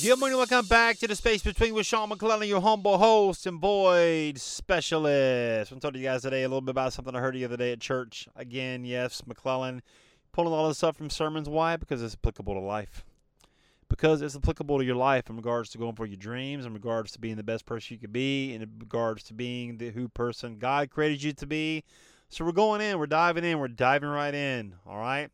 Good morning, welcome back to the Space Between with Sean McClellan, your humble host and void specialist. I'm talking to you guys today a little bit about something I heard the other day at church. Again, yes, McClellan pulling all this stuff from sermons. Why? Because it's applicable to life. Because it's applicable to your life in regards to going for your dreams, in regards to being the best person you could be, in regards to being the who person God created you to be. So we're going in, we're diving in, we're diving right in. All right.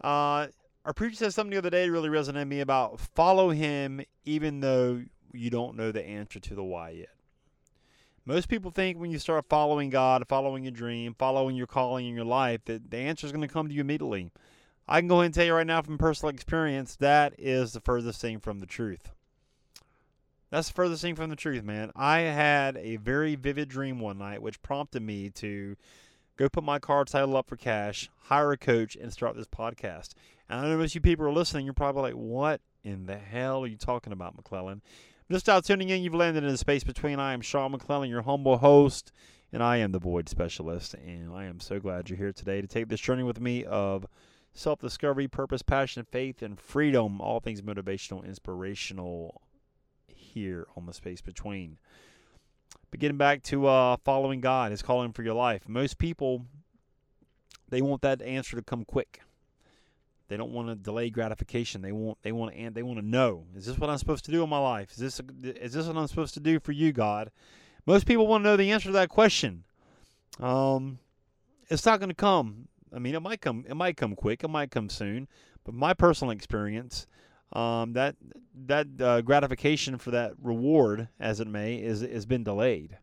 Uh, our preacher said something the other day that really resonated with me about follow him even though you don't know the answer to the why yet. Most people think when you start following God, following your dream, following your calling in your life, that the answer is going to come to you immediately. I can go ahead and tell you right now from personal experience that is the furthest thing from the truth. That's the furthest thing from the truth, man. I had a very vivid dream one night which prompted me to go put my car title up for cash, hire a coach, and start this podcast. And I know most of you people are listening. You're probably like, what in the hell are you talking about, McClellan? Just out tuning in, you've landed in the space between. I am Sean McClellan, your humble host, and I am the void specialist. And I am so glad you're here today to take this journey with me of self discovery, purpose, passion, faith, and freedom. All things motivational, inspirational here on the space between. But getting back to uh, following God, His calling for your life. Most people, they want that answer to come quick. They don't want to delay gratification. They want they want to they want to know. Is this what I'm supposed to do in my life? Is this is this what I'm supposed to do for you, God? Most people want to know the answer to that question. Um, it's not going to come. I mean, it might come. It might come quick. It might come soon. But my personal experience, um, that that uh, gratification for that reward, as it may, is has been delayed.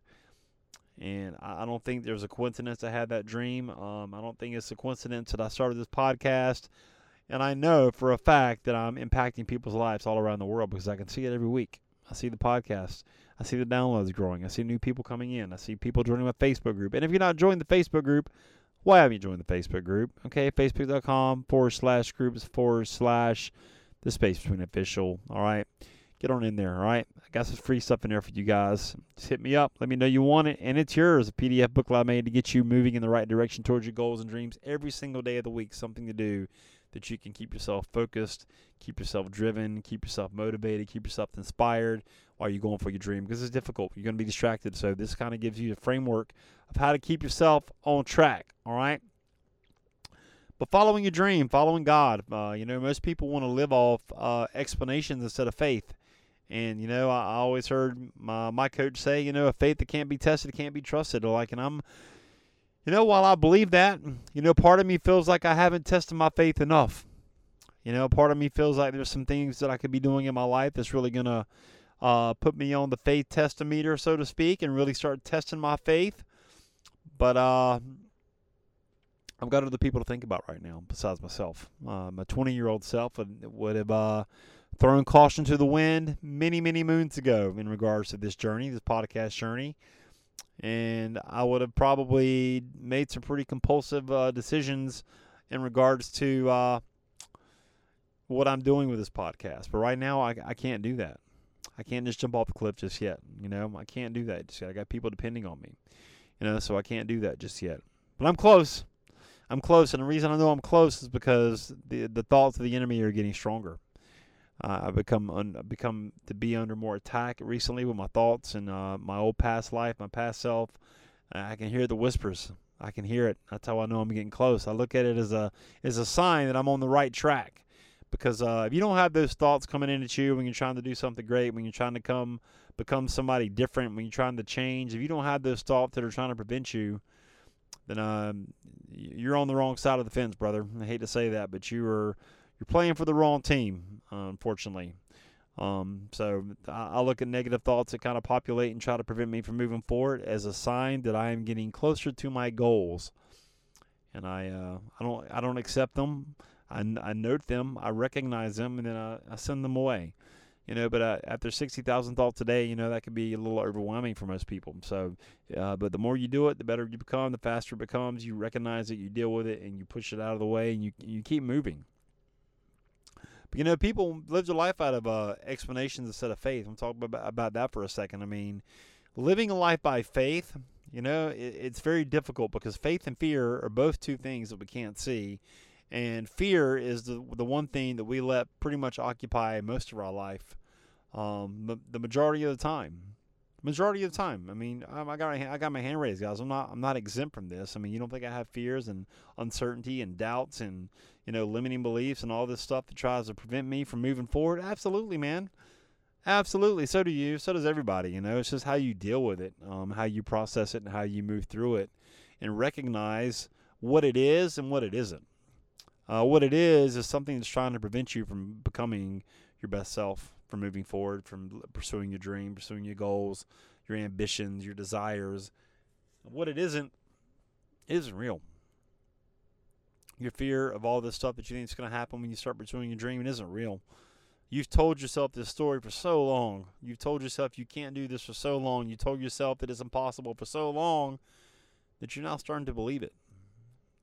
And I don't think there's a coincidence I had that dream. Um, I don't think it's a coincidence that I started this podcast. And I know for a fact that I'm impacting people's lives all around the world because I can see it every week. I see the podcast. I see the downloads growing. I see new people coming in. I see people joining my Facebook group. And if you're not joining the Facebook group, why haven't you joined the Facebook group? Okay, facebook.com forward slash groups forward slash the space between official. All right. Get on in there. All right. I got some free stuff in there for you guys. Just hit me up. Let me know you want it. And it's yours. A PDF booklet I made to get you moving in the right direction towards your goals and dreams every single day of the week. Something to do that you can keep yourself focused, keep yourself driven, keep yourself motivated, keep yourself inspired while you're going for your dream because it's difficult. You're going to be distracted. So this kind of gives you a framework of how to keep yourself on track. All right. But following your dream, following God, uh, you know, most people want to live off uh, explanations instead of faith. And you know, I, I always heard my my coach say, you know, a faith that can't be tested can't be trusted. Like, and I'm you know, while I believe that, you know, part of me feels like I haven't tested my faith enough. You know, part of me feels like there's some things that I could be doing in my life that's really to uh, put me on the faith testometer, so to speak, and really start testing my faith. But uh, I've got other people to think about right now besides myself. Uh, my 20 year old self would, have uh, thrown caution to the wind many, many moons ago in regards to this journey, this podcast journey and I would have probably made some pretty compulsive uh, decisions in regards to uh, what I'm doing with this podcast. But right now, I, I can't do that. I can't just jump off the cliff just yet. You know, I can't do that just yet. I got people depending on me. You know, so I can't do that just yet. But I'm close. I'm close, and the reason I know I'm close is because the the thoughts of the enemy are getting stronger. Uh, I've become un, become to be under more attack recently with my thoughts and uh, my old past life, my past self. I can hear the whispers. I can hear it. That's how I know I'm getting close. I look at it as a as a sign that I'm on the right track. Because uh, if you don't have those thoughts coming in at you when you're trying to do something great, when you're trying to come become somebody different, when you're trying to change, if you don't have those thoughts that are trying to prevent you, then um, you're on the wrong side of the fence, brother. I hate to say that, but you are you're playing for the wrong team, uh, unfortunately. Um, so I, I, look at negative thoughts that kind of populate and try to prevent me from moving forward as a sign that I am getting closer to my goals. And I, uh, I don't, I don't accept them. I, I note them, I recognize them, and then I, I send them away. You know, but uh, after sixty thousand thoughts a day, you know that can be a little overwhelming for most people. So, uh, but the more you do it, the better you become. The faster it becomes. You recognize it, you deal with it, and you push it out of the way, and you you keep moving. But, you know, people live their life out of uh, explanations instead of faith. I'm talking about, about that for a second. I mean, living a life by faith, you know, it, it's very difficult because faith and fear are both two things that we can't see. And fear is the the one thing that we let pretty much occupy most of our life, um, the majority of the time. Majority of the time. I mean, I got I got my hand raised, guys. I'm not I'm not exempt from this. I mean, you don't think I have fears and uncertainty and doubts and you know limiting beliefs and all this stuff that tries to prevent me from moving forward? Absolutely, man. Absolutely. So do you. So does everybody. You know, it's just how you deal with it, um, how you process it, and how you move through it, and recognize what it is and what it isn't. Uh, what it is is something that's trying to prevent you from becoming your best self, from moving forward, from pursuing your dream, pursuing your goals, your ambitions, your desires. What it isn't isn't real. Your fear of all this stuff that you think is going to happen when you start pursuing your dream isn't real. You've told yourself this story for so long. You've told yourself you can't do this for so long. You told yourself that it's impossible for so long that you're now starting to believe it.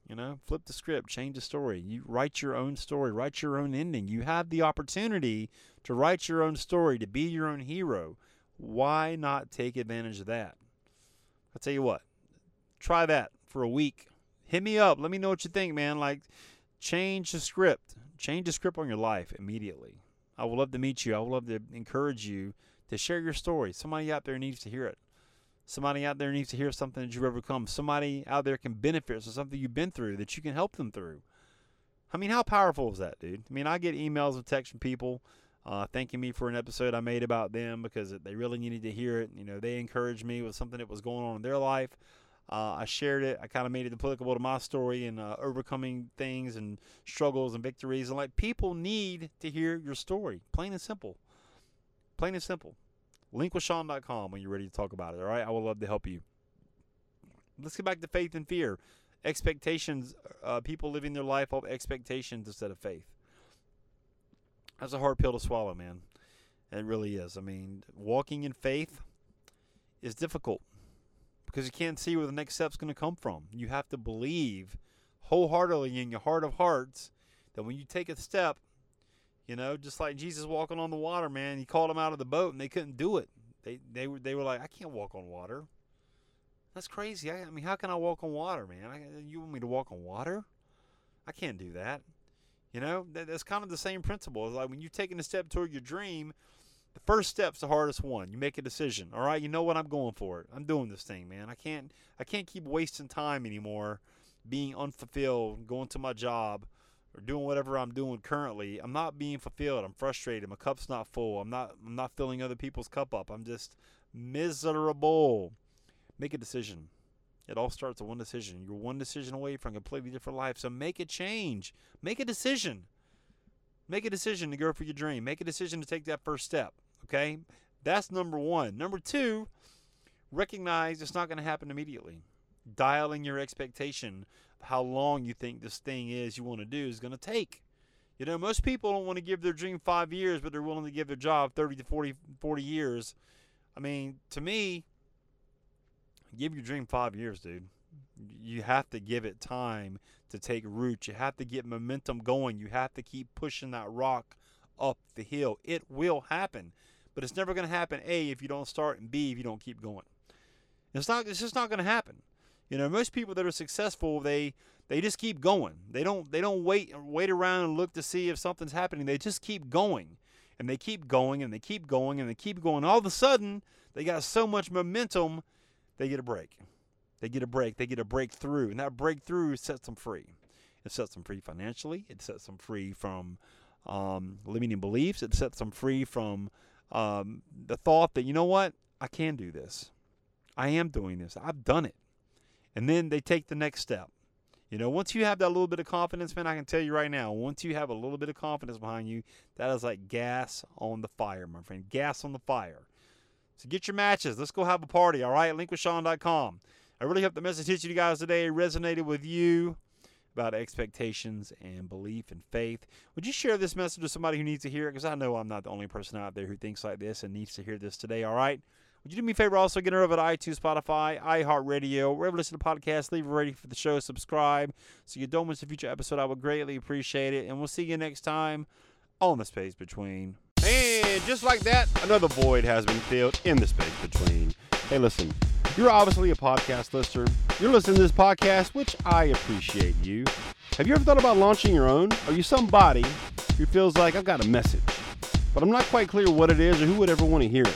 You know, flip the script, change the story. You write your own story, write your own ending. You have the opportunity to write your own story, to be your own hero. Why not take advantage of that? I'll tell you what, try that for a week. Hit me up. Let me know what you think, man. Like, change the script. Change the script on your life immediately. I would love to meet you. I would love to encourage you to share your story. Somebody out there needs to hear it. Somebody out there needs to hear something that you've overcome. Somebody out there can benefit from something you've been through that you can help them through. I mean, how powerful is that, dude? I mean, I get emails and texts from people uh, thanking me for an episode I made about them because they really needed to hear it. You know, they encouraged me with something that was going on in their life. Uh, I shared it. I kind of made it applicable to my story and uh, overcoming things and struggles and victories. And like people need to hear your story, plain and simple. Plain and simple. Linkwithsean.com when you're ready to talk about it. All right, I would love to help you. Let's get back to faith and fear. Expectations. Uh, people living their life of expectations instead of faith. That's a hard pill to swallow, man. It really is. I mean, walking in faith is difficult because you can't see where the next step's going to come from. You have to believe wholeheartedly in your heart of hearts that when you take a step, you know, just like Jesus walking on the water, man, he called them out of the boat and they couldn't do it. They they were they were like, I can't walk on water. That's crazy. I, I mean, how can I walk on water, man? I, you want me to walk on water? I can't do that. You know, that, that's kind of the same principle. It's like when you're taking a step toward your dream, the first step's the hardest one. You make a decision. All right, you know what? I'm going for it. I'm doing this thing, man. I can't I can't keep wasting time anymore being unfulfilled, going to my job or doing whatever I'm doing currently. I'm not being fulfilled. I'm frustrated. My cup's not full. I'm not I'm not filling other people's cup up. I'm just miserable. Make a decision. It all starts with one decision. You're one decision away from a completely different life. So make a change. Make a decision. Make a decision to go for your dream. Make a decision to take that first step. Okay? That's number one. Number two, recognize it's not going to happen immediately. Dialing your expectation how long you think this thing is you want to do is going to take. You know, most people don't want to give their dream five years, but they're willing to give their job 30 to 40, 40 years. I mean, to me, give your dream five years, dude. You have to give it time to take root. You have to get momentum going. You have to keep pushing that rock up the hill. It will happen. But it's never going to happen, A, if you don't start, and B, if you don't keep going. It's not. It's just not going to happen. You know, most people that are successful, they they just keep going. They don't they don't wait wait around and look to see if something's happening. They just keep going, and they keep going, and they keep going, and they keep going. All of a sudden, they got so much momentum, they get a break. They get a break. They get a breakthrough, and that breakthrough sets them free. It sets them free financially. It sets them free from um, limiting beliefs. It sets them free from um, the thought that, you know what, I can do this. I am doing this. I've done it. And then they take the next step. You know, once you have that little bit of confidence, man, I can tell you right now, once you have a little bit of confidence behind you, that is like gas on the fire, my friend. Gas on the fire. So get your matches. Let's go have a party, all right? Linkwithsean.com. I really hope the message hit you guys today resonated with you about expectations and belief and faith. Would you share this message with somebody who needs to hear it? Because I know I'm not the only person out there who thinks like this and needs to hear this today, all right? Would you do me a favor also get over to iTunes, Spotify, iHeartRadio, wherever you listen to podcasts, leave a rating for the show, subscribe so you don't miss a future episode. I would greatly appreciate it. And we'll see you next time on the space between. And just like that, another void has been filled in the space between. Hey, listen. You're obviously a podcast listener. You're listening to this podcast, which I appreciate you. Have you ever thought about launching your own? Are you somebody who feels like I've got a message, but I'm not quite clear what it is or who would ever want to hear it?